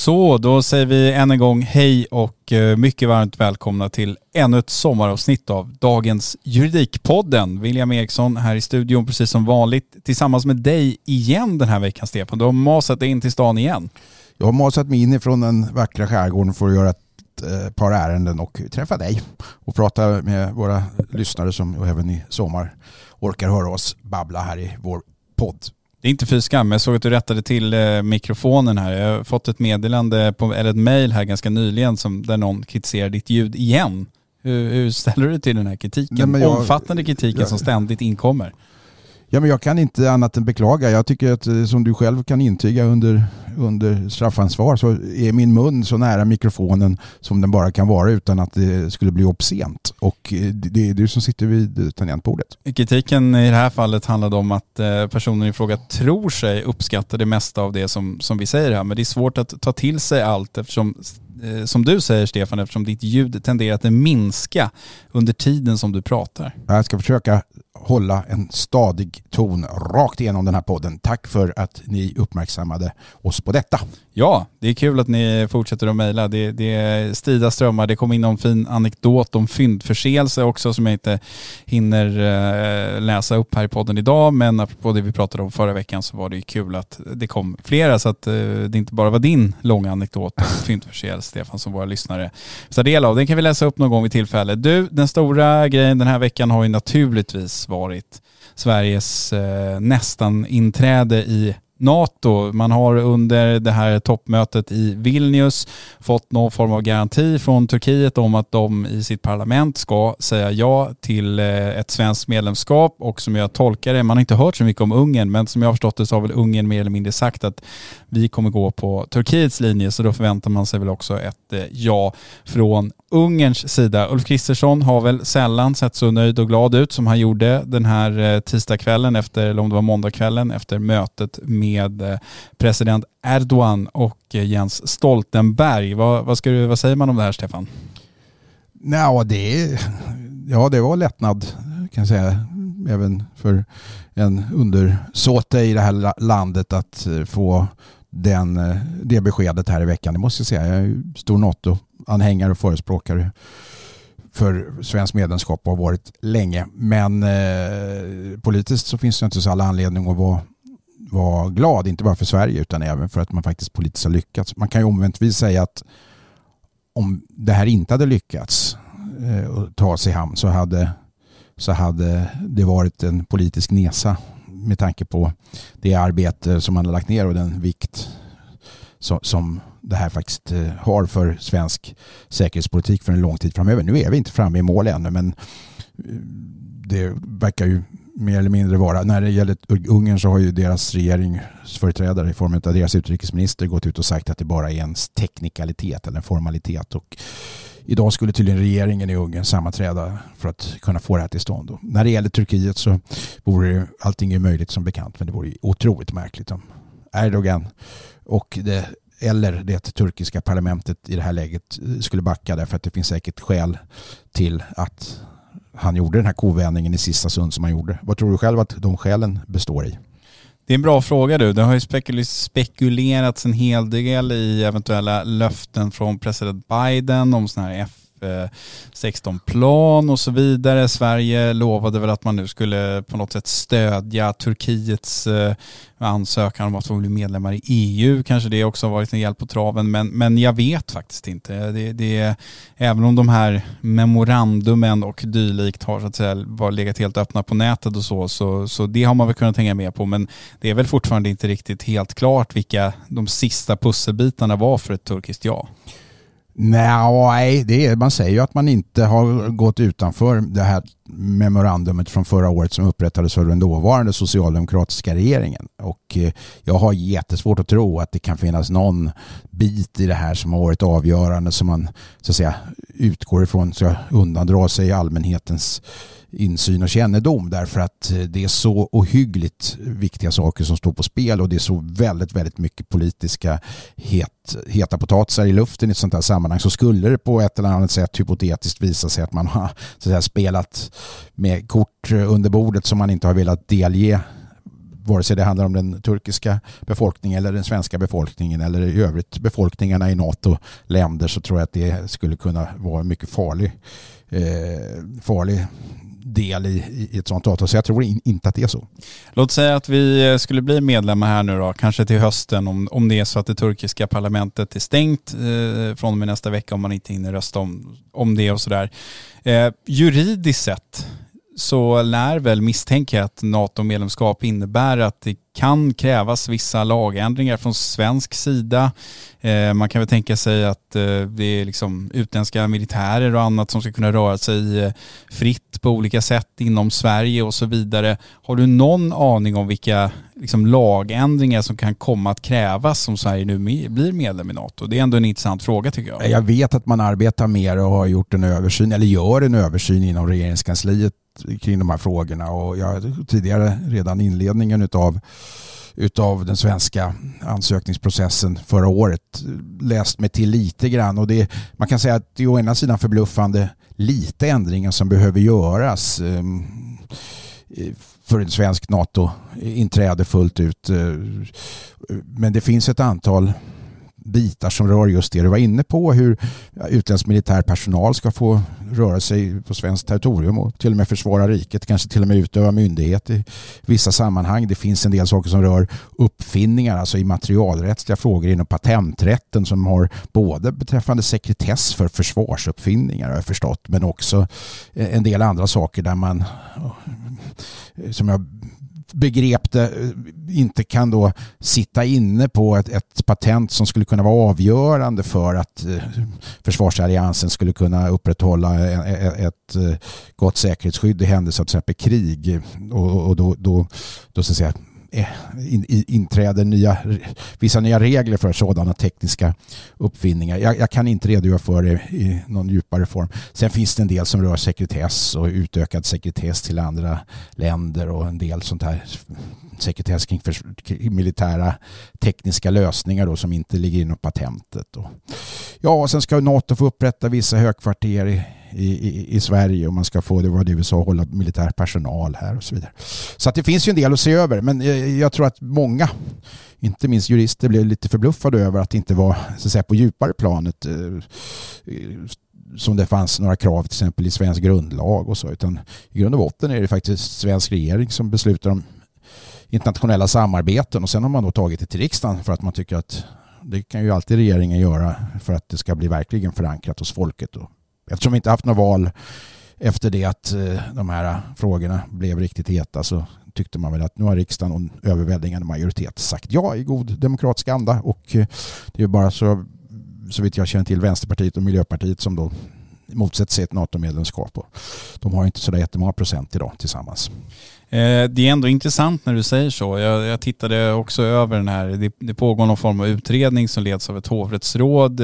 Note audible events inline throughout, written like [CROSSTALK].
Så, då säger vi än en gång hej och eh, mycket varmt välkomna till ännu ett sommaravsnitt av dagens Juridikpodden. William Eriksson här i studion precis som vanligt tillsammans med dig igen den här veckan Stefan. Du har masat dig in till stan igen. Jag har masat mig in ifrån den vackra skärgården för att göra ett eh, par ärenden och träffa dig och prata med våra lyssnare som även i sommar orkar höra oss babbla här i vår podd. Det är inte fy skam. Jag såg att du rättade till eh, mikrofonen här. Jag har fått ett meddelande, på, eller ett mail här ganska nyligen som, där någon kritiserar ditt ljud igen. Hur, hur ställer du dig till den här kritiken? Nej, jag, Omfattande kritiken jag, som ständigt inkommer. Ja, men jag kan inte annat än beklaga. Jag tycker att eh, som du själv kan intyga under, under straffansvar så är min mun så nära mikrofonen som den bara kan vara utan att det skulle bli obscent. Och eh, det är du som sitter vid tangentbordet. Kritiken i det här fallet handlade om att eh, personen i fråga tror sig uppskatta det mesta av det som, som vi säger här. Men det är svårt att ta till sig allt eftersom som du säger Stefan, eftersom ditt ljud tenderar att minska under tiden som du pratar. Jag ska försöka hålla en stadig ton rakt igenom den här podden. Tack för att ni uppmärksammade oss på detta. Ja, det är kul att ni fortsätter att mejla. Det, det är strida strömmar. Det kom in någon fin anekdot om fyndförseelse också som jag inte hinner eh, läsa upp här i podden idag. Men apropå det vi pratade om förra veckan så var det ju kul att det kom flera så att eh, det inte bara var din långa anekdot om [LAUGHS] fyndförseelse Stefan som våra lyssnare tar del av. Den kan vi läsa upp någon gång vid tillfälle. Du, den stora grejen den här veckan har ju naturligtvis varit Sveriges eh, nästan inträde i NATO. Man har under det här toppmötet i Vilnius fått någon form av garanti från Turkiet om att de i sitt parlament ska säga ja till eh, ett svenskt medlemskap och som jag tolkar det, man har inte hört så mycket om Ungern, men som jag har förstått det så har väl Ungern mer eller mindre sagt att vi kommer gå på Turkiets linje, så då förväntar man sig väl också ett eh, ja från Ungerns sida. Ulf Kristersson har väl sällan sett så nöjd och glad ut som han gjorde den här eh, tisdagskvällen efter, eller om det var måndagskvällen efter mötet med med eh, president Erdogan och eh, Jens Stoltenberg. Vad, vad, ska du, vad säger man om det här Stefan? Ja, det, ja, det var lättnad kan jag säga. Även för en undersåte i det här landet att eh, få den, det beskedet här i veckan. Det måste jag säga. Jag är stor NATO anhängare och förespråkare för svenskt medlemskap och har varit länge. Men eh, politiskt så finns det inte så alla anledning att vara, vara glad, inte bara för Sverige utan även för att man faktiskt politiskt har lyckats. Man kan ju omväntvis säga att om det här inte hade lyckats eh, ta sig i hamn så hade, så hade det varit en politisk nesa med tanke på det arbete som man har lagt ner och den vikt som, som det här faktiskt eh, har för svensk säkerhetspolitik för en lång tid framöver. Nu är vi inte framme i mål ännu men eh, det verkar ju mer eller mindre vara. När det gäller Ungern så har ju deras regeringsföreträdare i form av deras utrikesminister gått ut och sagt att det bara är en teknikalitet eller en formalitet. Och idag skulle tydligen regeringen i Ungern sammanträda för att kunna få det här till stånd. Och när det gäller Turkiet så vore allting är möjligt som bekant men det vore otroligt märkligt om Erdogan och det eller det turkiska parlamentet i det här läget skulle backa därför att det finns säkert skäl till att han gjorde den här kovändningen i sista stund som han gjorde. Vad tror du själv att de skälen består i? Det är en bra fråga du. Det har ju spekulerats en hel del i eventuella löften från president Biden om sådana här Eh, 16-plan och så vidare. Sverige lovade väl att man nu skulle på något sätt stödja Turkiets eh, ansökan om att få bli medlemmar i EU. Kanske det också har varit en hjälp på traven, men, men jag vet faktiskt inte. Det, det, även om de här memorandumen och dylikt har så att säga var legat helt öppna på nätet och så, så, så det har man väl kunnat hänga med på, men det är väl fortfarande inte riktigt helt klart vilka de sista pusselbitarna var för ett turkiskt ja. Nej, det är, man säger ju att man inte har gått utanför det här memorandumet från förra året som upprättades av den dåvarande socialdemokratiska regeringen. Och eh, jag har jättesvårt att tro att det kan finnas någon bit i det här som har varit avgörande som man så att säga utgår ifrån så undandra sig allmänhetens insyn och kännedom därför att eh, det är så ohyggligt viktiga saker som står på spel och det är så väldigt, väldigt mycket politiska het, heta potatisar i luften i ett sånt här sammanhang så skulle det på ett eller annat sätt hypotetiskt visa sig att man har så att säga, spelat med kort eh, under bordet som man inte har velat delge vare sig det handlar om den turkiska befolkningen eller den svenska befolkningen eller i övrigt befolkningarna i NATO-länder så tror jag att det skulle kunna vara en mycket farlig, eh, farlig del i, i ett sånt avtal. Så jag tror in, inte att det är så. Låt säga att vi eh, skulle bli medlemmar här nu då, kanske till hösten om, om det är så att det turkiska parlamentet är stängt eh, från och med nästa vecka om man inte hinner rösta om, om det och sådär. Eh, juridiskt sett så lär väl misstänka att NATO-medlemskap innebär att det kan krävas vissa lagändringar från svensk sida. Eh, man kan väl tänka sig att eh, det är liksom utländska militärer och annat som ska kunna röra sig eh, fritt på olika sätt inom Sverige och så vidare. Har du någon aning om vilka liksom, lagändringar som kan komma att krävas om Sverige nu blir medlem i NATO? Det är ändå en intressant fråga tycker jag. Jag vet att man arbetar mer och har gjort en översyn, eller gör en översyn inom regeringskansliet kring de här frågorna och jag har tidigare redan inledningen utav utav den svenska ansökningsprocessen förra året läst mig till lite grann och det, man kan säga att det är å ena sidan förbluffande lite ändringar som behöver göras ehm, för ett svenskt NATO-inträde fullt ut. Eh, men det finns ett antal bitar som rör just det du var inne på. Hur utländsk militär personal ska få röra sig på svenskt territorium och till och med försvara riket. Kanske till och med utöva myndighet i vissa sammanhang. Det finns en del saker som rör uppfinningar, alltså immaterialrättsliga frågor inom patenträtten som har både beträffande sekretess för försvarsuppfinningar har jag förstått men också en del andra saker där man som jag begrep det eh, inte kan då sitta inne på ett, ett, patent som skulle kunna vara avgörande för att eh, försvarsalliansen skulle kunna upprätthålla e, e, e, ett, ett gott säkerhetsskydd i händelse av till exempel krig. Och, och då, då, då så att säga, Eh, inträder nya, vissa nya regler för sådana tekniska uppfinningar. Jag, jag, kan inte redogöra för det i någon djupare form. Sen finns det en del som rör sekretess och utökad sekretess till andra länder och en del sånt här sekretess kring militära tekniska lösningar då, som inte ligger inom patentet. Då. ja, och sen ska NATO få upprätta vissa högkvarter i i, i, i Sverige och man ska få det vad det USA hålla militär personal här och så vidare. Så att det finns ju en del att se över men jag tror att många inte minst jurister blev lite förbluffade över att det inte var så att säga, på djupare planet eh, som det fanns några krav till exempel i svensk grundlag och så utan i grund och botten är det faktiskt svensk regering som beslutar om internationella samarbeten och sen har man då tagit det till riksdagen för att man tycker att det kan ju alltid regeringen göra för att det ska bli verkligen förankrat hos folket och Eftersom vi inte haft något val efter det att eh, de här frågorna blev riktigt heta så tyckte man väl att nu har riksdagen och en överväldigande majoritet sagt ja i god demokratisk anda och eh, det är bara så så vitt jag känner till Vänsterpartiet och Miljöpartiet som då motsätter sig ett NATO-medlemskap. De har inte sådär jättemånga procent idag tillsammans. Eh, det är ändå intressant när du säger så. Jag, jag tittade också över den här, det, det, pågår någon form av utredning som leds av ett hovrättsråd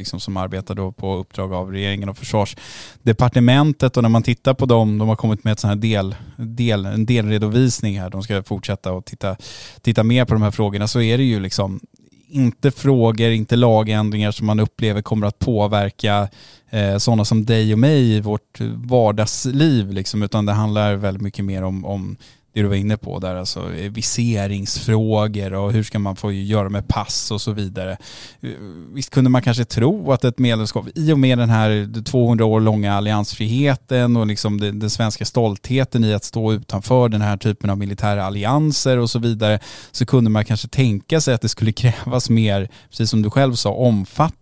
liksom som arbetar då på uppdrag av regeringen och försvarsdepartementet. Och när man tittar på dem, de har kommit med ett sån här del, del, en delredovisning här, de ska fortsätta och titta, titta mer på de här frågorna, så är det ju liksom inte frågor, inte lagändringar som man upplever kommer att påverka eh, sådana som dig och mig i vårt vardagsliv, liksom, utan det handlar väldigt mycket mer om, om det du var inne på där, alltså eh, viseringsfrågor och hur ska man få göra med pass och så vidare. Eh, visst kunde man kanske tro att ett medlemskap, i och med den här 200 år långa alliansfriheten och liksom den, den svenska stoltheten i att stå utanför den här typen av militära allianser och så vidare, så kunde man kanske tänka sig att det skulle [LAUGHS] krävas mer, precis som du själv sa, omfattande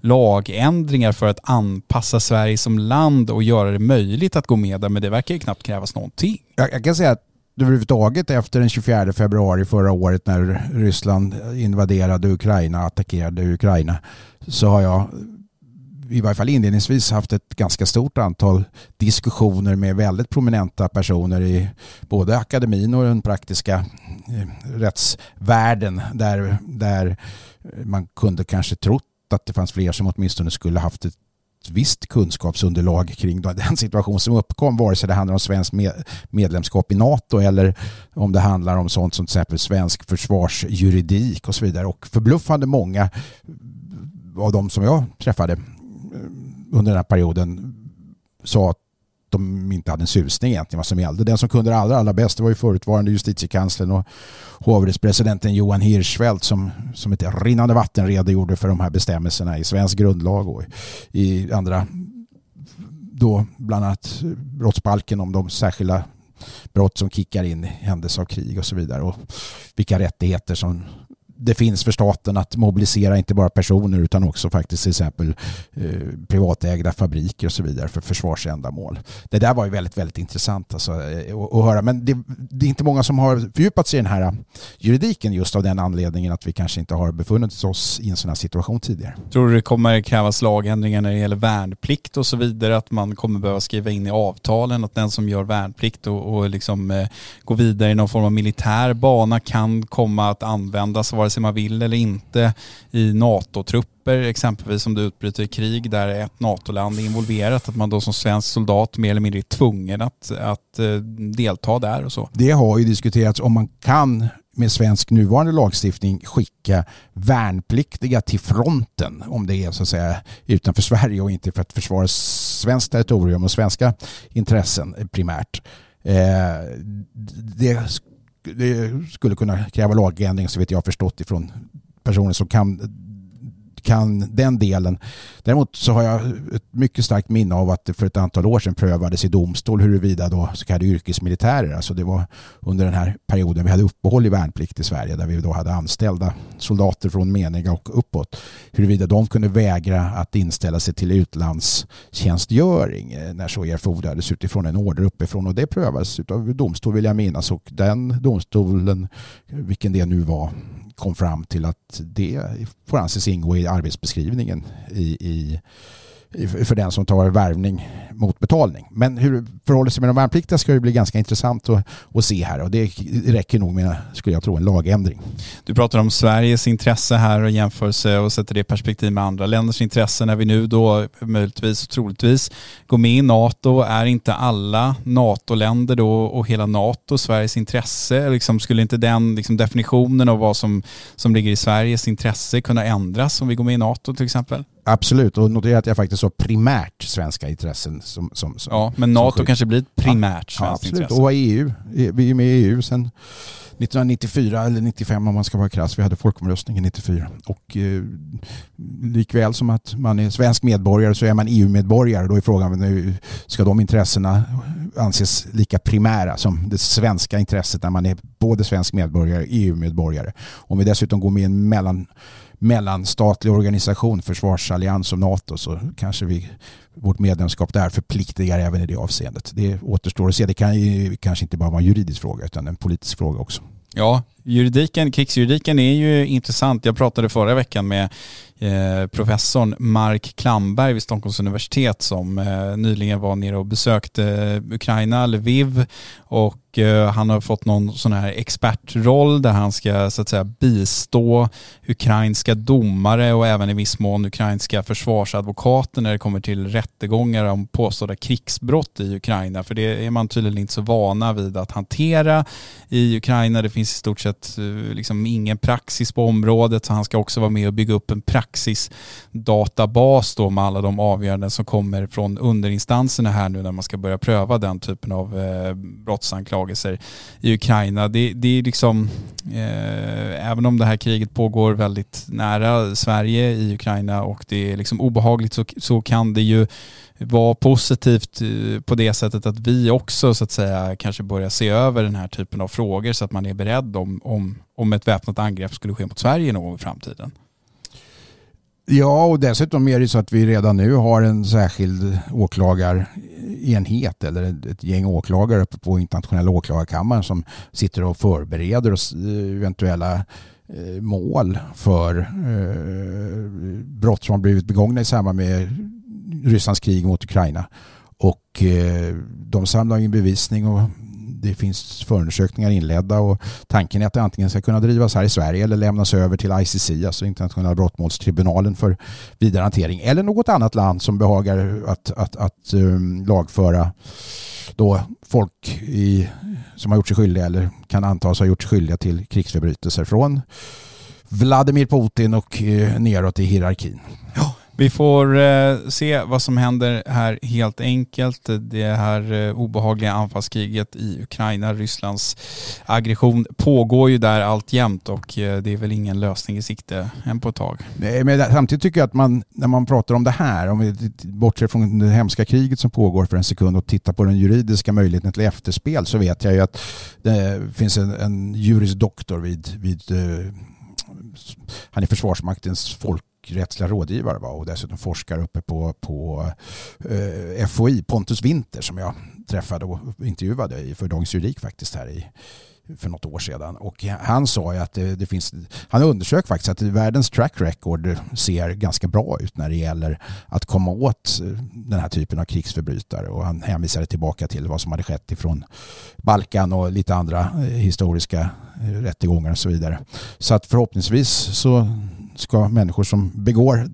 lagändringar för att anpassa Sverige som land och göra det möjligt att gå med där, men det verkar ju knappt krävas någonting. Jag, jag kan säga att överhuvudtaget efter den 24 februari förra året när Ryssland invaderade Ukraina, attackerade Ukraina, så har jag i varje fall inledningsvis haft ett ganska stort antal diskussioner med väldigt prominenta personer i både akademin och den praktiska eh, rättsvärlden där, där man kunde kanske trott att det fanns fler som åtminstone skulle haft ett visst kunskapsunderlag kring den situation som uppkom, vare sig det handlar om svensk medlemskap i NATO eller om det handlar om sånt som till exempel svensk försvarsjuridik och så vidare. Och förbluffande många av de som jag träffade eh, under den här perioden sa att de inte hade en susning egentligen vad som gällde. Den som kunde det allra, allra bäst var ju förutvarande justitiekanslern och hovrättspresidenten Johan Hirschfeldt som, som ett rinnande vatten redogjorde för de här bestämmelserna i svensk grundlag och i andra då bland annat brottsbalken om de särskilda brott som kickar in i händelse av krig och så vidare och vilka rättigheter som det finns för staten att mobilisera inte bara personer utan också faktiskt till exempel eh, privatägda fabriker och så vidare för försvarsändamål. Det där var ju väldigt, väldigt intressant alltså, eh, att, att höra. Men det, det, är inte många som har fördjupat sig i den här eh, juridiken just av den anledningen att vi kanske inte har befunnit oss i en sån här situation tidigare. Tror du det kommer krävas lagändringar när det gäller värnplikt och så vidare? Att man kommer behöva skriva in i avtalen att den som gör värnplikt och, och liksom, eh, går vidare i någon form av militär bana kan komma att användas vare vare sig man vill eller inte i NATO-trupper, exempelvis om det utbryter krig där ett NATO-land är involverat, att man då som svensk soldat mer eller mindre är tvungen att, att eh, delta där och så. Det har ju diskuterats om man kan med svensk nuvarande lagstiftning skicka värnpliktiga till fronten om det är så att säga utanför Sverige och inte för att försvara svenskt territorium och svenska intressen primärt. Eh, det det skulle kunna kräva lagändring så vet jag förstått ifrån personer som kan kan den delen. Däremot så har jag ett mycket starkt minne av att det för ett antal år sedan prövades i domstol huruvida då så kallade yrkesmilitärer, alltså det var under den här perioden vi hade uppehåll i värnplikt i Sverige där vi då hade anställda soldater från meniga och uppåt, huruvida de kunde vägra att inställa sig till utlandstjänstgöring eh, när så erfordrades utifrån en order uppifrån och det prövades av domstol vill jag minnas och den domstolen, vilken det nu var, kom fram till att det får anses ingå i arbetsbeskrivningen i, i för den som tar värvning mot betalning. Men hur det förhåller sig med de värnpliktiga ska ju bli ganska intressant att, att se här och det räcker nog med, skulle jag tro, en lagändring. Du pratar om Sveriges intresse här och jämförelse och sätter det i perspektiv med andra länders intresse när vi nu då möjligtvis och troligtvis går med i NATO. Är inte alla NATO-länder då och hela NATO Sveriges intresse? Liksom, skulle inte den liksom, definitionen av vad som, som ligger i Sveriges intresse kunna ändras om vi går med i NATO till exempel? Absolut, och notera att jag faktiskt sa primärt svenska intressen. Som, som, som ja, men NATO kanske blir ett primärt ja, svenskt ja, intresse. Och EU, vi är med i EU sedan 1994 eller 95 om man ska vara krass. Vi hade folkomröstningen 94. Och eh, likväl som att man är svensk medborgare så är man EU-medborgare. Då är frågan nu, ska de intressena anses lika primära som det svenska intresset när man är både svensk medborgare och EU-medborgare. Om vi dessutom går med i en mellan mellanstatlig organisation, försvarsallians och NATO så kanske vi, vårt medlemskap där förpliktigar även i det avseendet. Det återstår att se. Det kan ju kanske inte bara vara en juridisk fråga utan en politisk fråga också. Ja, juridiken, krigsjuridiken är ju intressant. Jag pratade förra veckan med eh, professorn Mark Klamberg vid Stockholms universitet som eh, nyligen var nere och besökte eh, Ukraina, Lviv och han har fått någon sån här expertroll där han ska så att säga bistå ukrainska domare och även i viss mån ukrainska försvarsadvokater när det kommer till rättegångar om påstådda krigsbrott i Ukraina. För det är man tydligen inte så vana vid att hantera i Ukraina. Det finns i stort sett eh, liksom ingen praxis på området så han ska också vara med och bygga upp en praxisdatabas då med alla de avgöranden som kommer från underinstanserna här nu när man ska börja pröva den typen av eh, brottsanklagelser i Ukraina. Det, det är liksom, eh, även om det här kriget pågår väldigt nära Sverige i Ukraina och det är liksom obehagligt så, så kan det ju vara positivt eh, på det sättet att vi också så att säga kanske börjar se över den här typen av frågor så att man är beredd om, om, om ett väpnat angrepp skulle ske mot Sverige någon gång i framtiden. Ja, och dessutom är det så att vi redan nu har en särskild åklagarenhet eller ett gäng åklagare på internationella åklagarkammaren som sitter och förbereder eh, eventuella eh, mål för brott som har blivit begångna i samband med Rysslands krig mot Ukraina. Och eh, de samlar in bevisning och det finns förundersökningar inledda och tanken är att det antingen ska kunna drivas här i Sverige eller lämnas över till ICC, alltså internationella brottmålstribunalen för vidare hantering eller något annat land som behagar att, att, att um, lagföra då folk i, som har gjort sig skyldiga eller kan antas ha gjort sig skyldiga till krigsförbrytelser från Vladimir Putin och eh, neråt i hierarkin. Ja. Vi får eh, se vad som händer här helt enkelt. Det här eh, obehagliga anfallskriget i Ukraina, Rysslands aggression pågår ju där alltjämt och eh, det är väl ingen lösning i sikte än på ett tag. Nej, men samtidigt tycker jag att man, när man pratar om det här, om vi bortser från det hemska kriget som pågår för en sekund och tittar på den juridiska möjligheten till efterspel så vet jag ju att det finns en, en juris doktor vid, vid eh, han är Försvarsmaktens folk rättsliga rådgivare va? och dessutom forskare uppe på, på eh, FOI, Pontus Winter som jag träffade och intervjuade för Dagens Juridik faktiskt här i för något år sedan. Och han sa ju att det, det finns, han undersök faktiskt att världens track record ser ganska bra ut när det gäller att komma åt eh, den här typen av krigsförbrytare. Och han hänvisade tillbaka till vad som hade skett ifrån Balkan och lite andra eh, historiska eh, rättegångar och så vidare. Så att förhoppningsvis så ska människor som begår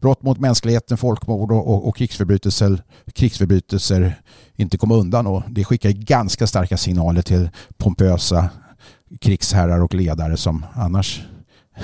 brott mot mänskligheten, folkmord och, och, och krigsförbrytelser, krigsförbrytelser inte komma undan. Och det skickar ganska starka signaler till pompösa krigsherrar och ledare som annars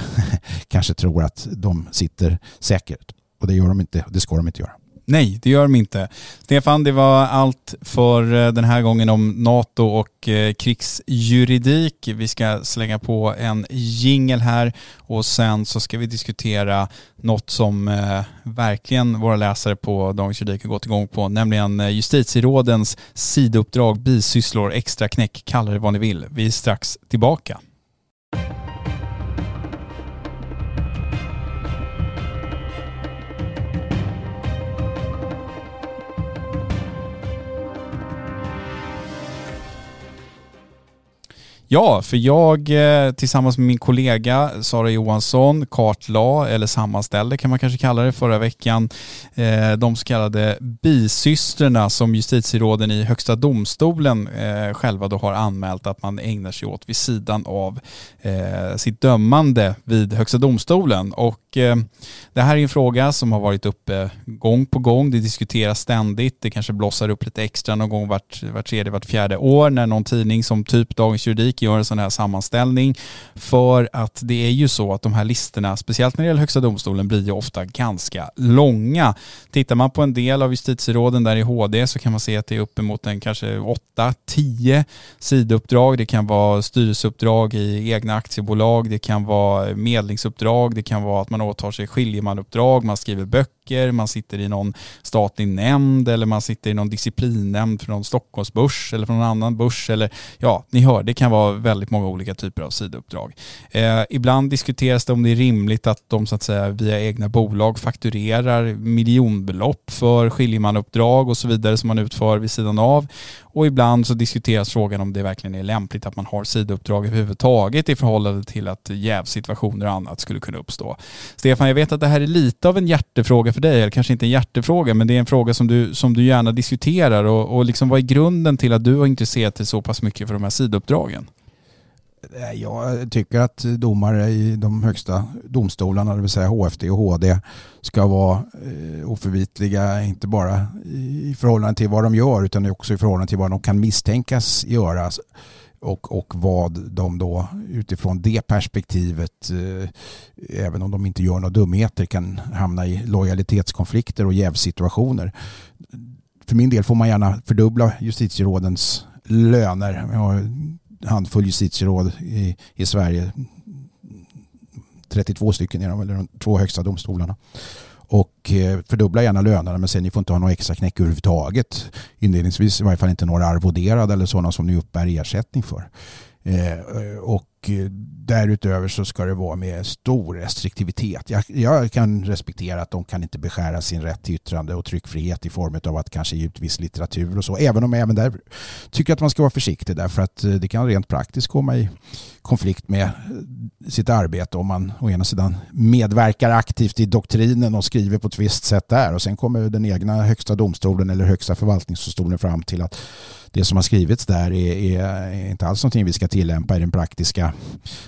[LAUGHS] kanske tror att de sitter säkert. Och det gör de inte, det ska de inte göra. Nej, det gör de inte. Stefan, det var allt för eh, den här gången om NATO och eh, krigsjuridik. Vi ska slänga på en jingel här och sen så ska vi diskutera något som eh, verkligen våra läsare på Dagens Juridik har gått igång på, nämligen justitierådens sidouppdrag, bisysslor, extra knäck, kalla det vad ni vill. Vi är strax tillbaka. Ja, för jag eh, tillsammans med min kollega Sara Johansson kartlade, eller sammanställde kan man kanske kalla det, förra veckan eh, de så kallade bisystrarna som justitieråden i Högsta domstolen eh, själva då har anmält att man ägnar sig åt vid sidan av sitt dömande vid Högsta domstolen. Och det här är en fråga som har varit uppe gång på gång. Det diskuteras ständigt. Det kanske blossar upp lite extra någon gång vart, vart tredje, vart fjärde år när någon tidning som typ Dagens Juridik gör en sån här sammanställning. För att det är ju så att de här listorna, speciellt när det gäller Högsta domstolen, blir ju ofta ganska långa. Tittar man på en del av justitieråden där i HD så kan man se att det är uppemot en kanske 8-10 sidouppdrag. Det kan vara styrelseuppdrag i egna aktiebolag, det kan vara medlingsuppdrag, det kan vara att man åtar sig skiljemanuppdrag, man skriver böcker, man sitter i någon statlig nämnd eller man sitter i någon disciplinnämnd för någon Stockholmsbörs eller från någon annan börs eller ja, ni hör, det kan vara väldigt många olika typer av sidouppdrag. Eh, ibland diskuteras det om det är rimligt att de så att säga via egna bolag fakturerar miljonbelopp för skiljemanuppdrag och så vidare som man utför vid sidan av. Och ibland så diskuteras frågan om det verkligen är lämpligt att man har sidouppdrag överhuvudtaget i förhållande till att jävsituationer och annat skulle kunna uppstå. Stefan, jag vet att det här är lite av en hjärtefråga för dig, eller kanske inte en hjärtefråga, men det är en fråga som du, som du gärna diskuterar och, och liksom vad är grunden till att du har intresserat dig så pass mycket för de här sidouppdragen? Jag tycker att domare i de högsta domstolarna, det vill säga HFD och HD, ska vara eh, oförvitliga, inte bara i förhållande till vad de gör utan också i förhållande till vad de kan misstänkas göra och, och vad de då utifrån det perspektivet, eh, även om de inte gör några dumheter, kan hamna i lojalitetskonflikter och jävsituationer. För min del får man gärna fördubbla justitierådens löner. Jag har handfull justitieråd i, i Sverige. 32 stycken är de, eller de två högsta domstolarna. Och eh, fördubbla gärna lönerna men sen ni får inte ha några extra knäck överhuvudtaget. Inledningsvis i varje fall inte några arvoderade eller sådana som ni uppbär ersättning för. Eh, och Eh, därutöver så ska det vara med stor restriktivitet. Jag, jag, kan respektera att de kan inte beskära sin rätt till yttrande och tryckfrihet i form av att kanske ge ut viss litteratur och så. Även om jag även där tycker att man ska vara försiktig därför att eh, det kan rent praktiskt komma i konflikt med eh, sitt arbete om man å ena sidan medverkar aktivt i doktrinen och skriver på ett visst sätt där och sen kommer den egna högsta domstolen eller högsta förvaltningsdomstolen fram till att det som har skrivits där är, är, inte alls någonting vi ska tillämpa i den praktiska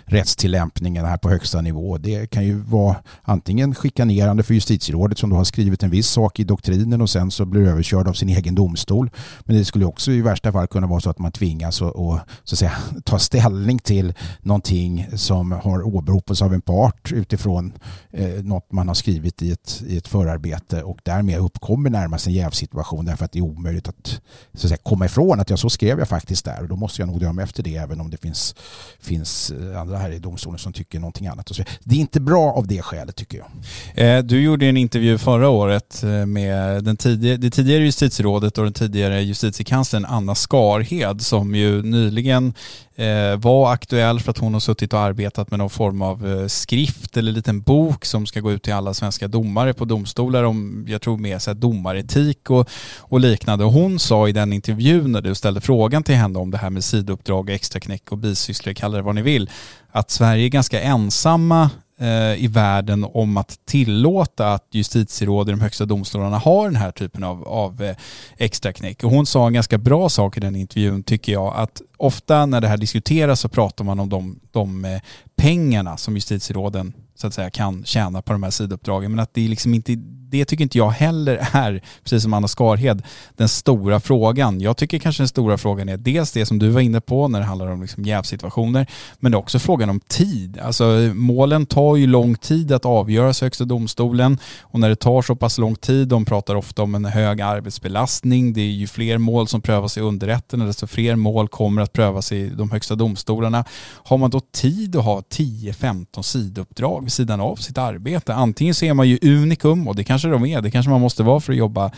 rättstillämpningen här på högsta nivå. Det kan ju vara antingen chikanerande för justitierådet som då har skrivit en viss sak i doktrinen och sen så blir överkörd av sin egen domstol. Men det skulle också i värsta fall kunna vara så att man tvingas att, och, så att säga, [LAUGHS] ta ställning till någonting som har åberopats av en part utifrån eh, något man har skrivit i ett, i ett förarbete och därmed uppkommer närmast en jävsituation därför att det är omöjligt att, så att säga, komma ifrån att jag så skrev jag faktiskt där och då måste jag nog döma efter det även om det finns, finns finns eh, andra här i domstolen som tycker någonting annat. Det är inte bra av det skälet tycker jag. Eh, du gjorde en intervju förra året eh, med den tidigare, det tidigare justitierådet och den tidigare justitiekanslern Anna Skarhed som ju nyligen Eh, var aktuell för att hon har suttit och arbetat med någon form av eh, skrift eller liten bok som ska gå ut till alla svenska domare på domstolar om, jag tror med sig domaretik och, och liknande. Och hon sa i den intervjun när du ställde frågan till henne om det här med sidouppdrag, extraknäck och bisysslor, kalla det vad ni vill, att Sverige är ganska ensamma Eh, i världen om att tillåta att justitieråd i de högsta domstolarna har den här typen av, av eh, extraknäck. Och hon sa en ganska bra sak i den intervjun tycker jag, att ofta när det här diskuteras så pratar man om de, de eh, pengarna som justitieråden så att säga kan tjäna på de här sidouppdragen. Men att det är liksom inte det tycker inte jag heller är, precis som Anna Skarhed, den stora frågan. Jag tycker kanske den stora frågan är dels det som du var inne på när det handlar om liksom jävsituationer, men också frågan om tid. Alltså målen tar ju lång tid att avgöras i Högsta domstolen och när det tar så pass lång tid, de pratar ofta om en hög arbetsbelastning, det är ju fler mål som prövas i underrätten, desto fler mål kommer att prövas i de högsta domstolarna. Har man då tid att ha 10-15 sidouppdrag vid sidan av sitt arbete? Antingen så är man ju unikum och det kanske kanske de är. Det kanske man måste vara för att jobba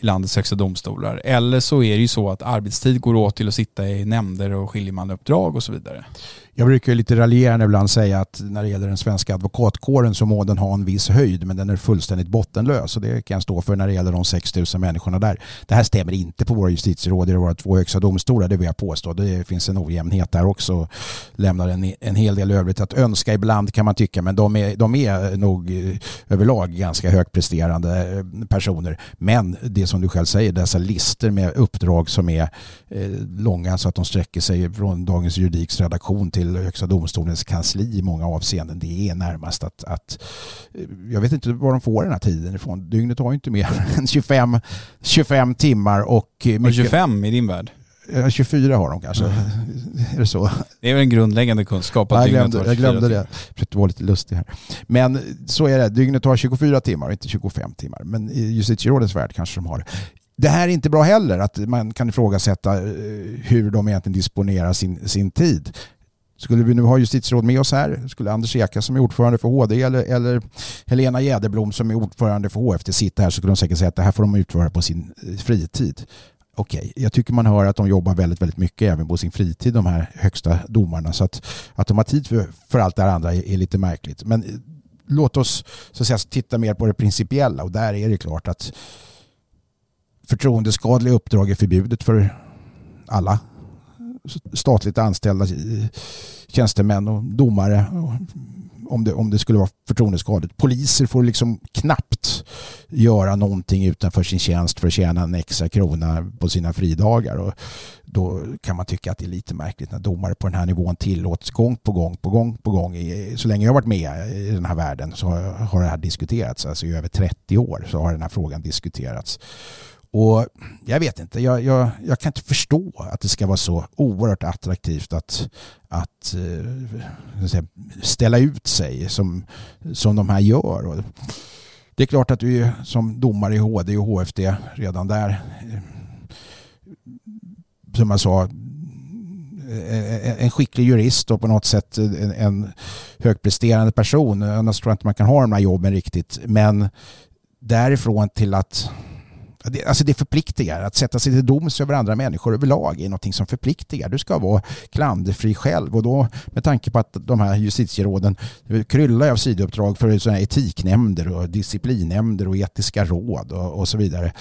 i landets högsta domstolar. Eller så är det ju så att arbetstid går åt till att sitta i nämnder och skiljemannauppdrag och så vidare. Jag brukar lite raljerande ibland säga att när det gäller den svenska advokatkåren så må den ha en viss höjd men den är fullständigt bottenlös och det kan jag stå för när det gäller de 6 000 människorna där. Det här stämmer inte på våra justitieråd i våra två högsta domstolar, det vill jag påstå. Det finns en ojämnhet där också. Lämnar en, en hel del övrigt att önska ibland kan man tycka men de är, de är nog eh, överlag ganska högpresterande eh, personer. Men det som du själv säger, dessa lister med uppdrag som är eh, långa så att de sträcker sig från Dagens Juridiks redaktion till Högsta domstolens kansli i många avseenden. Det är närmast att, att eh, jag vet inte var de får den här tiden ifrån. Dygnet har ju inte mer [LAUGHS] än 25, 25 timmar och... Mycket, 25 i din värld? 24 har de kanske. Mm. [LAUGHS] Är det så? Det är väl en grundläggande kunskap att jag glömde, jag glömde det. försökte vara lite lustig här. Men så är det. Dygnet har 24 timmar, inte 25 timmar. Men i justitierådets värld kanske de har det. Det här är inte bra heller, att man kan ifrågasätta eh, hur de egentligen disponerar sin, sin tid. Skulle vi nu ha justitieråd med oss här, skulle Anders Eka som är ordförande för HD eller, eller Helena Jäderblom som är ordförande för HFT sitta här så skulle de säkert säga att det här får de utföra på sin eh, fritid. Okej, okay. jag tycker man hör att de jobbar väldigt, väldigt mycket även på sin fritid, de här högsta domarna. Så att, att de har tid för, för allt det här andra är, är lite märkligt. Men eh, låt oss så att säga, titta mer på det principiella och där är det klart att förtroendeskadliga uppdrag är förbjudet för alla statligt anställda eh, tjänstemän och domare om det, om det skulle vara förtroendeskadligt. Poliser får liksom knappt göra någonting utanför sin tjänst för att tjäna en extra krona på sina fridagar. Och då kan man tycka att det är lite märkligt när domare på den här nivån tillåts gång på gång på gång på gång. Så länge jag har varit med i den här världen så har det här diskuterats. Alltså i över 30 år så har den här frågan diskuterats. Och jag vet inte, jag, jag, jag, kan inte förstå att det ska vara så oerhört attraktivt att, att äh, ställa ut sig som, som de här gör. Och det är klart att du som domare i HD och HFD redan där, eh, som jag sa, eh, eh, en skicklig jurist och på något sätt en högpresterande person. Annars tror jag inte man kan ha de här jobben riktigt. Men därifrån till att det, alltså det förpliktigar. Att sätta sig till doms över andra människor överlag är något som förpliktigar. Du ska vara klanderfri själv och då med tanke på att de här justitieråden kryllar av sidouppdrag för sådana etiknämnder och disciplinnämnder och etiska råd och, och så vidare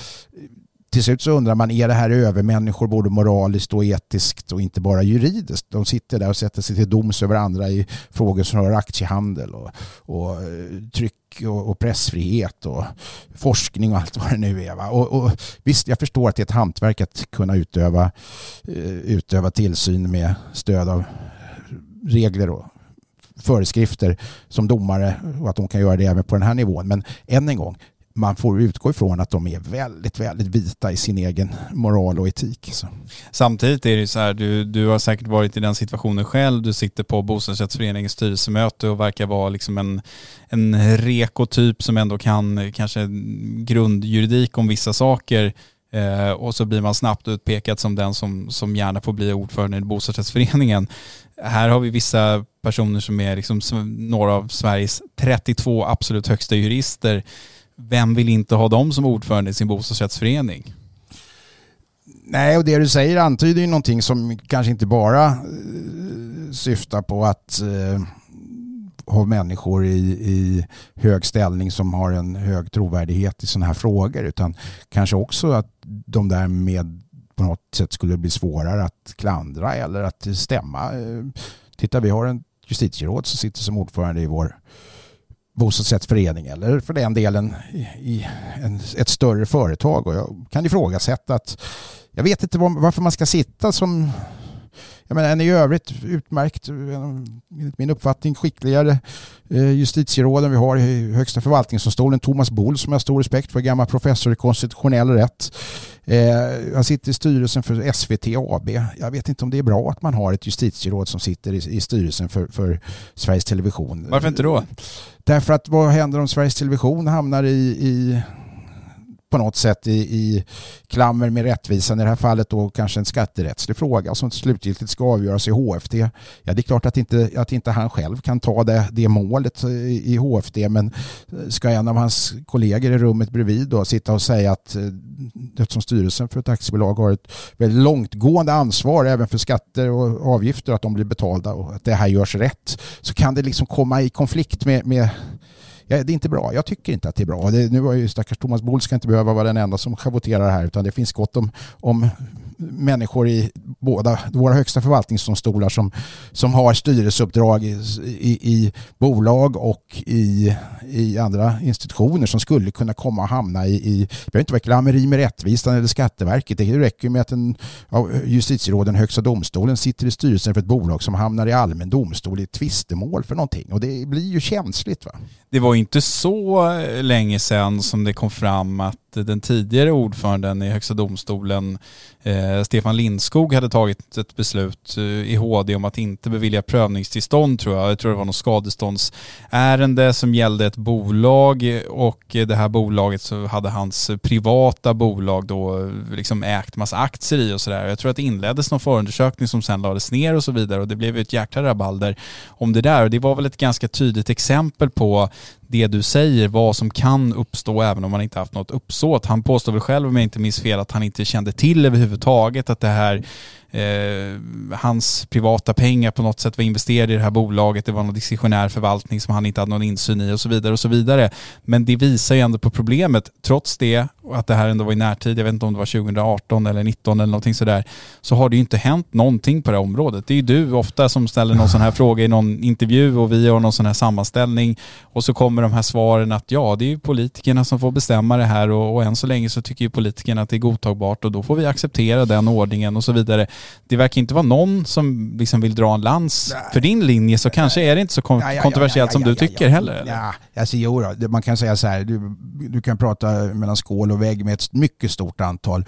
till slut så undrar man, är det här övermänniskor både moraliskt och etiskt och inte bara juridiskt? De sitter där och sätter sig till doms över andra i frågor som rör aktiehandel och, och eh, tryck och, och, pressfrihet och forskning och allt vad det nu är. Va? Och, och, visst, jag förstår att det är ett hantverk att kunna utöva, eh, utöva tillsyn med stöd av regler och föreskrifter som domare och att de kan göra det även på den här nivån. Men än en gång, man får utgå ifrån att de är väldigt, väldigt vita i sin egen moral och etik. Så. Samtidigt är det så här, du, du har säkert varit i den situationen själv, du sitter på bostadsrättsföreningens styrelsemöte och verkar vara liksom en, en reko-typ som ändå kan kanske grundjuridik om vissa saker eh, och så blir man snabbt utpekad som den som, som gärna får bli ordförande i bostadsrättsföreningen. Här har vi vissa personer som är liksom några av Sveriges 32 absolut högsta jurister vem vill inte ha dem som ordförande i sin bostadsrättsförening? Nej, och det du säger antyder ju någonting som kanske inte bara eh, syftar på att eh, ha människor i, i hög ställning som har en hög trovärdighet i sådana här frågor utan kanske också att de där med på något sätt skulle bli svårare att klandra eller att stämma. Eh, titta, vi har en justitieråd som sitter som ordförande i vår bostadsrättsförening eller för den delen i en, ett större företag. Och jag kan ifrågasätta att jag vet inte varför man ska sitta som jag menar, en i övrigt utmärkt, enligt min uppfattning, skickligare eh, justitieråden vi har i Högsta förvaltningsdomstolen, Thomas Boll som jag har stor respekt för, gammal professor i konstitutionell rätt. Eh, han sitter i styrelsen för SVT AB. Jag vet inte om det är bra att man har ett justitieråd som sitter i, styrelsen för, för Sveriges Television. Varför inte då? Därför att vad händer om Sveriges Television hamnar i, i på något sätt i, i klammer med rättvisan, i det här fallet då kanske en skatterättslig fråga som slutgiltigt ska avgöras i HFD. Ja, det är klart att inte, att inte han själv kan ta det, det målet i, i men eh, ska en av hans kollegor i rummet bredvid då sitta och säga att eh, eftersom styrelsen för ett aktiebolag har ett väldigt långtgående ansvar även för skatter och avgifter, att de blir betalda och att det här görs rätt, så kan det liksom komma i konflikt med, med ja, det är inte bra. Jag tycker inte att det är bra. Det, nu var ju stackars Thomas Boll ska inte behöva vara den enda som schavoterar här utan det finns gott om, om människor i båda våra högsta förvaltningsdomstolar som, som har styrelseuppdrag i, i, i bolag och i, i andra institutioner som skulle kunna komma och hamna i, i det behöver inte vara klammeri med rättvisan eller Skatteverket. Det räcker med att en av justitieråden Högsta domstolen sitter i styrelsen för ett bolag som hamnar i allmän domstol i ett tvistemål för någonting och det blir ju känsligt. Va? Det var inte så länge sedan som det kom fram att den tidigare ordföranden i Högsta domstolen, eh, Stefan Lindskog, hade tagit ett beslut eh, i HD om att inte bevilja prövningstillstånd tror jag. Jag tror det var något skadeståndsärende som gällde ett bolag och det här bolaget så hade hans privata bolag då liksom ägt massa aktier i och sådär. Jag tror att det inleddes någon förundersökning som sen lades ner och så vidare och det blev ett jäkla rabalder om det där och det var väl ett ganska tydligt exempel på det du säger, vad som kan uppstå även om man inte haft något uppsåt. Han påstår väl själv, om jag inte minns fel, att han inte kände till överhuvudtaget att det här eh, hans privata pengar på något sätt var investerade i det här bolaget, det var någon diskretionär förvaltning som han inte hade någon insyn i och så vidare och så vidare. Men det visar ju ändå på problemet. Trots det, att det här ändå var i närtid, jag vet inte om det var 2018 eller 2019 eller någonting sådär, så har det ju inte hänt någonting på det här området. Det är ju du ofta som ställer någon sån här [LAUGHS] fråga i någon intervju och vi gör någon sån här sammanställning och så kommer de här svaren att ja, det är ju politikerna som får bestämma det här och, och än så länge så tycker ju politikerna att det är godtagbart och då får vi acceptera den ordningen och så vidare. Det verkar inte vara någon som liksom vill dra en lans. För din linje så kanske är det inte så kon Ja, ja, kontroversiellt ja, som du tycker heller. eller? Ja, alltså jo då, man kan säga så här, du, du kan prata mellan skål och vägg med ett mycket stort antal,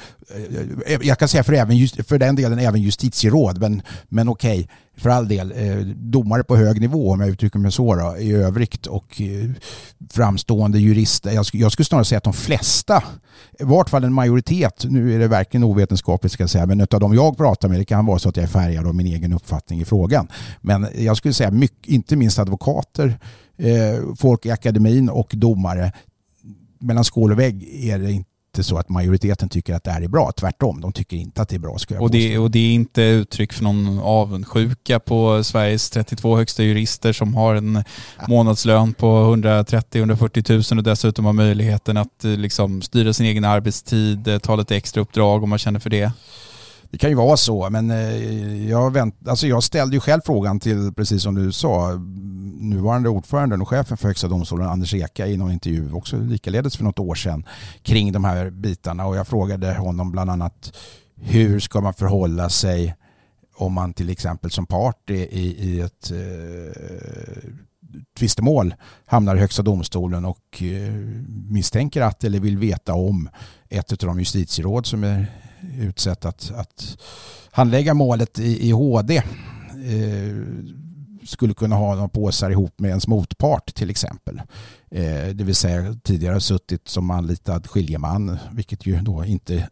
eh, jag kan säga för, även, just, för den delen även justitieråd, men, men okej, för all del, eh, domare på hög nivå om jag uttrycker mig så då, i övrigt och eh, framstående jurister. Jag, jag skulle snarare säga att de flesta, i vart fall en majoritet, nu är det verkligen ovetenskapligt ska jag säga, men utav de jag pratar med, det kan vara så att jag är färgad av min egen uppfattning i frågan. Men jag skulle säga, mycket, inte minst advokater, eh, folk i akademin och domare, mellan skål och vägg är det inte så att majoriteten tycker att det här är bra. Tvärtom, de tycker inte att det är bra. Skulle jag Och det, och det är inte uttryck för någon avundsjuka på Sveriges 32 högsta jurister som har en månadslön på 130-140 000 och dessutom har möjligheten att eh, liksom styra sin egen arbetstid, eh, ta lite extra uppdrag om man känner för det. Det kan ju vara så, men eh, jag, vänt, alltså jag ställde ju själv frågan till, precis som du sa, nuvarande ordföranden och chefen för Högsta domstolen, Anders Eka, i någon intervju, också likaledes för något år sedan, kring de här bitarna. Och jag frågade honom bland annat hur ska man förhålla sig om man till exempel som part i, i, i ett eh, tvistemål hamnar i Högsta domstolen och eh, misstänker att eller vill veta om ett av de justitieråd som är utsett att, att handlägga målet i, i HD eh, skulle kunna ha några påsar ihop med ens motpart till exempel. Eh, det vill säga tidigare suttit som anlitad skiljeman, vilket ju då inte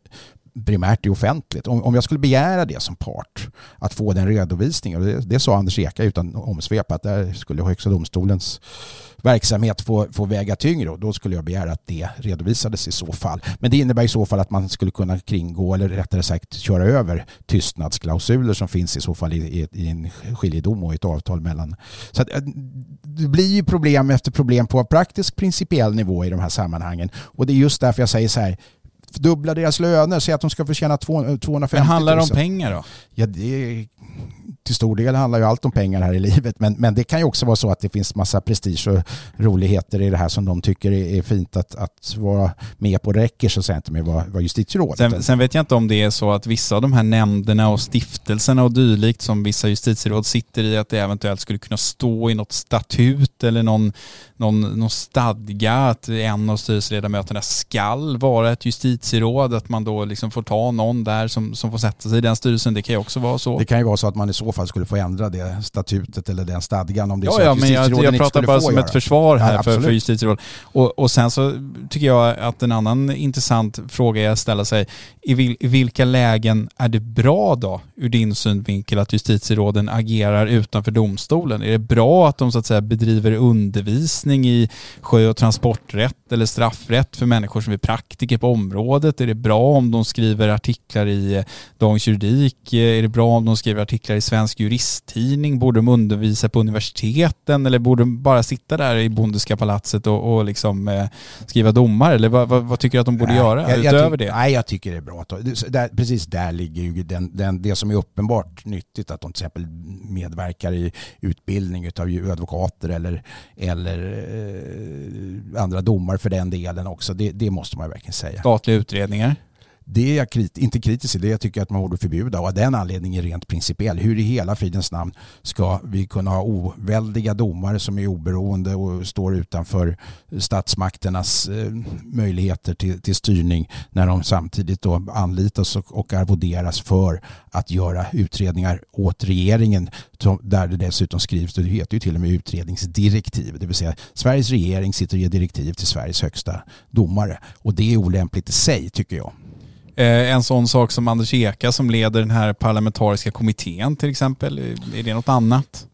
primärt är offentligt. Om, om jag skulle begära det som part, att få den redovisningen, och det, det sa Anders Eka utan omsvep, att där skulle Högsta domstolens verksamhet få, få väga tyngre och då skulle jag begära att det redovisades i så fall. Men det innebär i så fall att man skulle kunna kringgå eller rättare sagt köra över tystnadsklausuler som finns i så fall i, i, i en skiljedom och ett avtal mellan. Så att, eh, det blir ju problem efter problem på praktisk principiell nivå i de här sammanhangen och det är just därför jag säger så här dubbla deras löner, säg att de ska förtjäna 250 000. Men handlar det om pengar då? Ja, det till stor del handlar ju allt om pengar här i livet. Men, men det kan ju också vara så att det finns massa prestige och roligheter i det här som de tycker är, är fint att, att vara med på. Det räcker så att säga inte med att vara, vara justitieråd. Sen, sen vet jag inte om det är så att vissa av de här nämnderna och stiftelserna och dylikt som vissa justitieråd sitter i, att det eventuellt skulle kunna stå i något statut eller någon, någon, någon stadga att en av styrelseledamöterna skall vara ett justitieråd, att man då liksom får ta någon där som, som får sätta sig i den styrelsen. Det kan ju också vara så. Det kan ju vara så att man i så fall skulle få ändra det statutet eller den stadgan om det är Ja, så ja, att men jag, jag pratar bara som göra. ett försvar här Ja, för, för justitieråd. Och, och sen så tycker jag att en annan intressant fråga är att ställa sig, i, vil, i vilka lägen är det bra då ur din synvinkel att justitieråden agerar utanför domstolen? Är det bra att de så att säga bedriver undervisning i sjö och transporträtt eller straffrätt för människor som är praktiker på området? Är det bra om de skriver artiklar i eh, Dagens Juridik? Är det bra om de skriver artiklar i Svensk Juristtidning? Borde de undervisa på universiteten eller borde de bara sitta där i Bondeska palatset och, och liksom eh, skriva domar? Eller vad, vad, vad tycker du att de borde Nej, göra jag- jag utöver tyck- det? Nej, jag tycker det är bra. där, precis där ligger ju den, den, det som är uppenbart nyttigt, att de till exempel medverkar i utbildning av advokater eller, eller eh, Eh, andra domar för den delen också. Det, det måste man verkligen säga. Statliga utredningar? Det är jag krit, inte kritisk till, det jag tycker att man borde förbjuda och av den anledningen rent principiell. Hur i hela fridens namn ska vi kunna ha oväldiga domare som är oberoende och står utanför statsmakternas eh, möjligheter till, till styrning när de samtidigt då anlitas och, och arvoderas för att göra utredningar åt regeringen där det dessutom skrivs, det heter ju till och med utredningsdirektiv, det vill säga Sveriges regering sitter och ger direktiv till Sveriges högsta domare och det är olämpligt i sig tycker jag. Eh, en sån sak som Anders Eka som leder den här parlamentariska kommittén till exempel, är det något annat?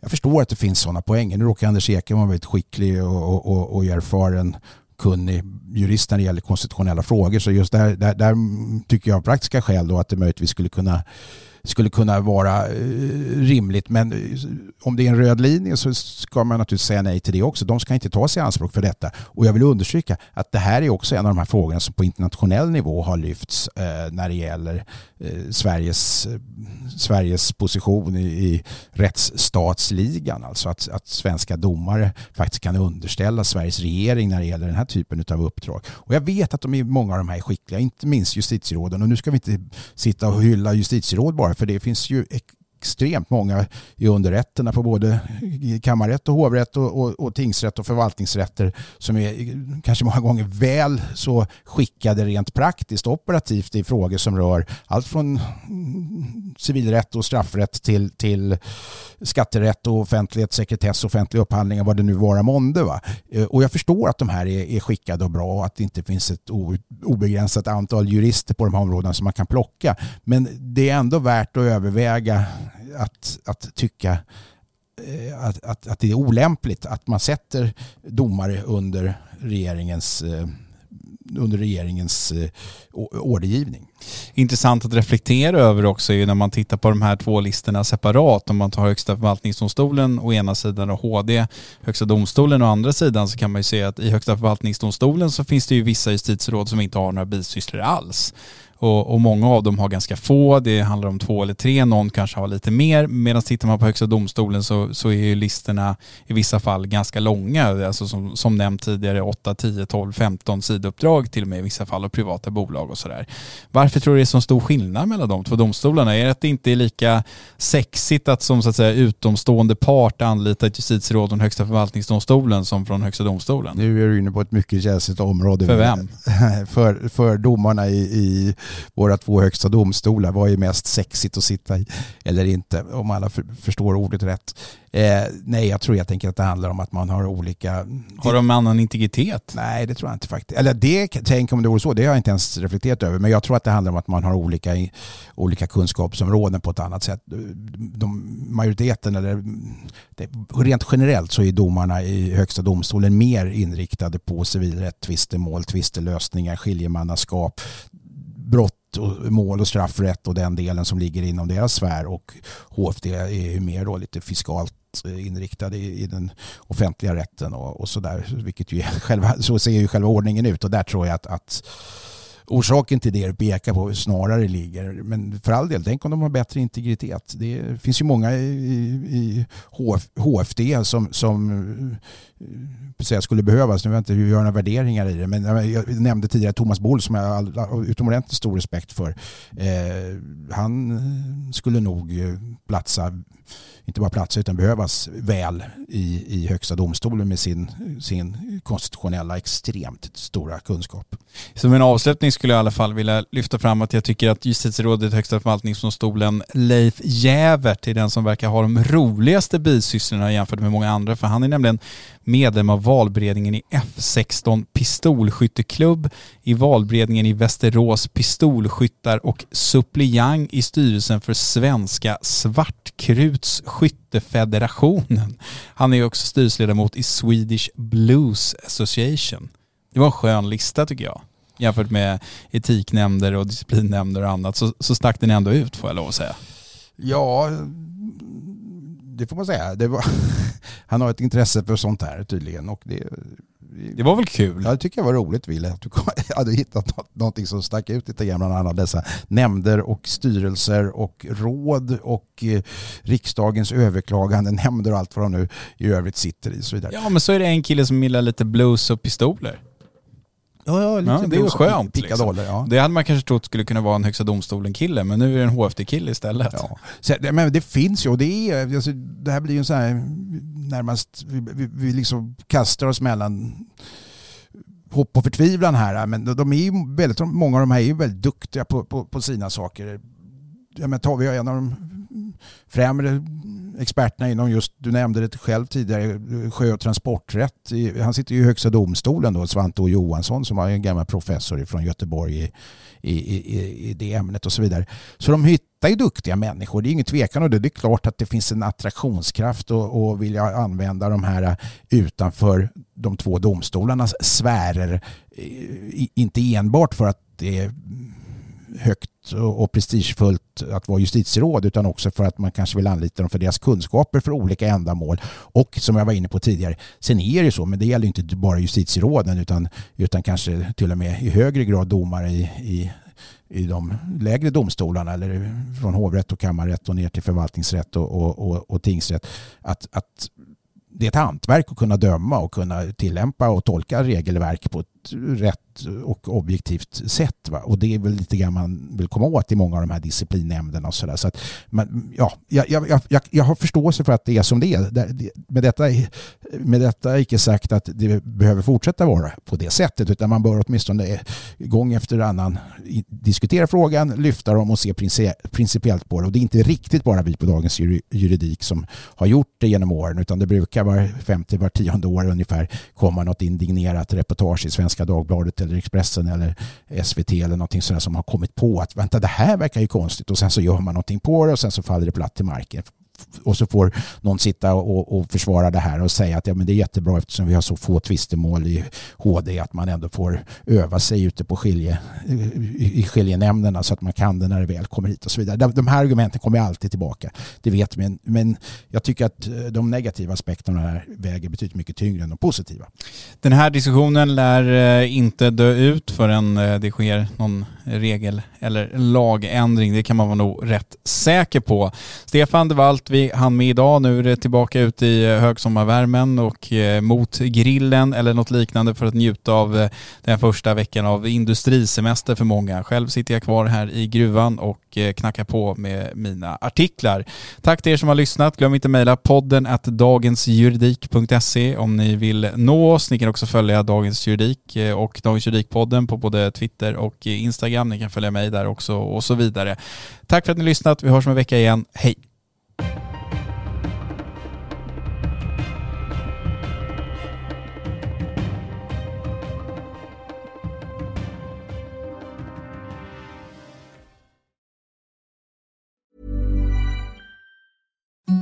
Jag förstår att det finns sådana poänger. Nu råkar Anders Eka vara väldigt skicklig och, och, och, och erfaren kunnig jurist när det gäller konstitutionella frågor. Så just där, där, där tycker jag av praktiska skäl då att det möjligtvis skulle kunna skulle kunna vara eh, rimligt. Men eh, om det är en röd linje så ska man naturligtvis säga nej till det också. De ska inte ta sig i anspråk för detta. Och jag vill understryka att det här är också en av de här frågorna som på internationell nivå har lyfts eh, när det gäller Sveriges, Sveriges position i, i rättsstatsligan. Alltså att, att svenska domare faktiskt kan underställa Sveriges regering när det gäller den här typen av uppdrag. Och jag vet att de är, många av de här är skickliga, inte minst justitieråden. Och nu ska vi inte sitta och hylla justitieråd bara för det finns ju extremt många i underrätterna på både kammarrätt och hovrätt och, och, och, tingsrätt och förvaltningsrätter som är kanske många gånger väl så skickade rent praktiskt operativt i frågor som rör allt från civilrätt och straffrätt till, till skatterätt och offentlighet, sekretess, offentlig upphandling och vad det nu vara månde. Va? Eh, och jag förstår att de här är, är skickade och bra och att det inte finns ett obegränsat antal jurister på de här områdena som man kan plocka. Men det är ändå värt att överväga att, att tycka eh, att, att, att det är olämpligt att man sätter domare under regeringens eh, under regeringens eh, ordergivning. Intressant att reflektera över också är ju när man tittar på de här två listorna separat. Om man tar Högsta förvaltningsdomstolen å ena sidan och HD, Högsta domstolen å andra sidan så kan man ju se att i Högsta förvaltningsdomstolen så finns det ju vissa justitieråd som inte har några bisysslor alls. Och, och, många av dem har ganska få, det handlar om två eller tre, någon kanske har lite mer. Medan tittar man på Högsta domstolen så, så är ju listorna i vissa fall ganska långa. Alltså som, som nämnt tidigare 8, 10, 12, 15 sidouppdrag till och med i vissa fall och privata bolag och sådär. Varför tror du det är så stor skillnad mellan de två domstolarna? Är det att det inte är lika sexigt att som så att säga utomstående part anlita ett justitieråd från Högsta förvaltningsdomstolen som från Högsta domstolen? Nu är du inne på ett mycket känsligt område. För vem? [LAUGHS] för, för domarna i, i våra två högsta domstolar. Vad är mest sexigt att sitta i eller inte? Om alla för, förstår ordet rätt. Eh, nej, jag tror helt enkelt att det handlar om att man har olika... Har de annan integritet? Nej, det tror jag inte faktiskt. Eller det, tänk om det vore så, det har jag inte ens reflekterat över. Men jag tror att det handlar om att man har olika, olika kunskapsområden på ett annat sätt. De, majoriteten, eller det, rent generellt så är domarna i Högsta domstolen mer inriktade på civilrätt, tvistemål, tvistelösningar, skiljemannaskap, brott och mål och straffrätt och den delen som ligger inom deras sfär och HFD är ju mer då lite fiskalt eh, inriktade i, den offentliga rätten och, och sådär. Vilket ju [LAUGHS] själva, så ser ju själva ordningen ut och där tror jag att, att orsaken till det du pekar på snarare ligger. Men för all del, tänk om de har bättre integritet. Det finns ju många i, i HF, HFD som, som eh, säga, skulle behövas. Nu vet jag inte göra några värderingar i det, men jag nämnde tidigare Thomas Boll som jag har utomordentligt stor respekt för. Eh, han skulle nog platsa inte bara platsa utan behövas väl i, i Högsta domstolen med sin, sin konstitutionella extremt stora kunskap. Som en avslutning skulle jag i alla fall vilja lyfta fram att jag tycker att justitierådet Högsta förvaltningsdomstolen Leif Jävert är den som verkar ha de roligaste bisysslorna jämfört med många andra för han är nämligen medlem av valberedningen i F16 pistolskytteklubb, i valberedningen i Västerås pistolskyttar och suppleant i styrelsen för Svenska svartkrut Svartkrutsskyttefederationen. Han är också styrelseledamot i Swedish Blues Association. Det var en skön lista tycker jag. Jämfört med etiknämnder och disciplinnämnder och annat så, så stack den ändå ut får jag lov att säga. Ja, det får man säga. Var, [LAUGHS] han har ett intresse för sånt här tydligen. Och det, det var väl kul? Ja, det tycker jag var roligt Wille. Att du hade [LAUGHS] hittat någonting som stack ut lite grann bland alla dessa nämnder och styrelser och råd och eh, riksdagens överklagande nämnder och allt vad de nu i övrigt sitter i. Så vidare. Ja men så är det en kille som gillar lite blues och pistoler. Ja, ja, ja det är ju skönt. Liksom. Ja. Det hade man kanske trott skulle kunna vara en Högsta domstolen-kille, men nu är det en HFD-kille istället. Ja. Så, men det finns ju, och det, är, alltså, det här blir ju en sån här, närmast, vi, vi, vi liksom kastar oss mellan hopp och förtvivlan här, men de är ju väldigt, många av de här är ju väldigt duktiga på, på, på sina saker. Ja, men tar vi en av de främre experterna inom just, du nämnde det själv tidigare, sjö och transporträtt. Han sitter ju i Högsta domstolen då, Svante O Johansson som var en gammal professor från Göteborg i, i, i, i det ämnet och så vidare. Så de hittar ju duktiga människor, det är ingen tvekan om det. Det är klart att det finns en attraktionskraft och, och vilja använda de här utanför de två domstolarnas sfärer. Inte enbart för att det är högt och prestigefullt att vara justitieråd utan också för att man kanske vill anlita dem för deras kunskaper för olika ändamål. Och som jag var inne på tidigare, sen är det så, men det gäller inte bara justitieråden utan, utan kanske till och med i högre grad domare i, i i de lägre domstolarna eller från hovrätt och kammarrätt och ner till förvaltningsrätt och, och, och, och tingsrätt. Att, att det är ett hantverk att kunna döma och kunna tillämpa och tolka regelverk på ett rätt och objektivt sätt. Va? Och det är väl lite grann man vill komma åt i många av de här disciplinnämnderna och sådär. Så att, men, ja, jag, jag, jag, jag har förståelse för att det är som det är. Med detta, med detta icke sagt att det behöver fortsätta vara på det sättet utan man bör åtminstone gång efter annan diskutera frågan, lyfta dem och se principiellt på det. Och det är inte riktigt bara vi på Dagens Juridik som har gjort det genom åren utan det brukar var 50 var tionde år ungefär komma något indignerat reportage i Svenska Svenska Dagbladet eller Expressen eller SVT eller någonting sådär som har kommit på att vänta det här verkar ju konstigt. Och sen så gör man någonting på det och sen så faller det platt till marken och så får någon sitta och, och försvara det här och säga att ja, men det är jättebra eftersom vi har så få tvistemål i HD att man ändå får öva sig ute på skilje, i skiljenämnderna så att man kan det när det väl kommer hit och så vidare. De, de här argumenten kommer alltid tillbaka, det vet vi. Men, men jag tycker att eh, de negativa aspekterna här väger betydligt mycket tyngre än de positiva. Den här diskussionen lär eh, inte dö ut förrän eh, det sker någon regel eller lagändring. Det kan man vara nog rätt säker på. Stefan, de Walt, vi hann med idag. Nu är det tillbaka ut i eh, högsommarvärmen och eh, mot grillen eller något liknande för att njuta av eh, den första veckan av industrisemester för många. Själv sitter jag kvar här i gruvan och knackar på med mina artiklar. Tack till er som har lyssnat. Glöm inte mejla podden att dagensjuridik.se om ni vill nå oss. Ni kan också följa Dagens Juridik och Dagens Juridik-podden på både Twitter och Instagram. Ni kan följa mig där också och så vidare. Tack för att ni har lyssnat. Vi hörs om en vecka igen. Hej! Thank you.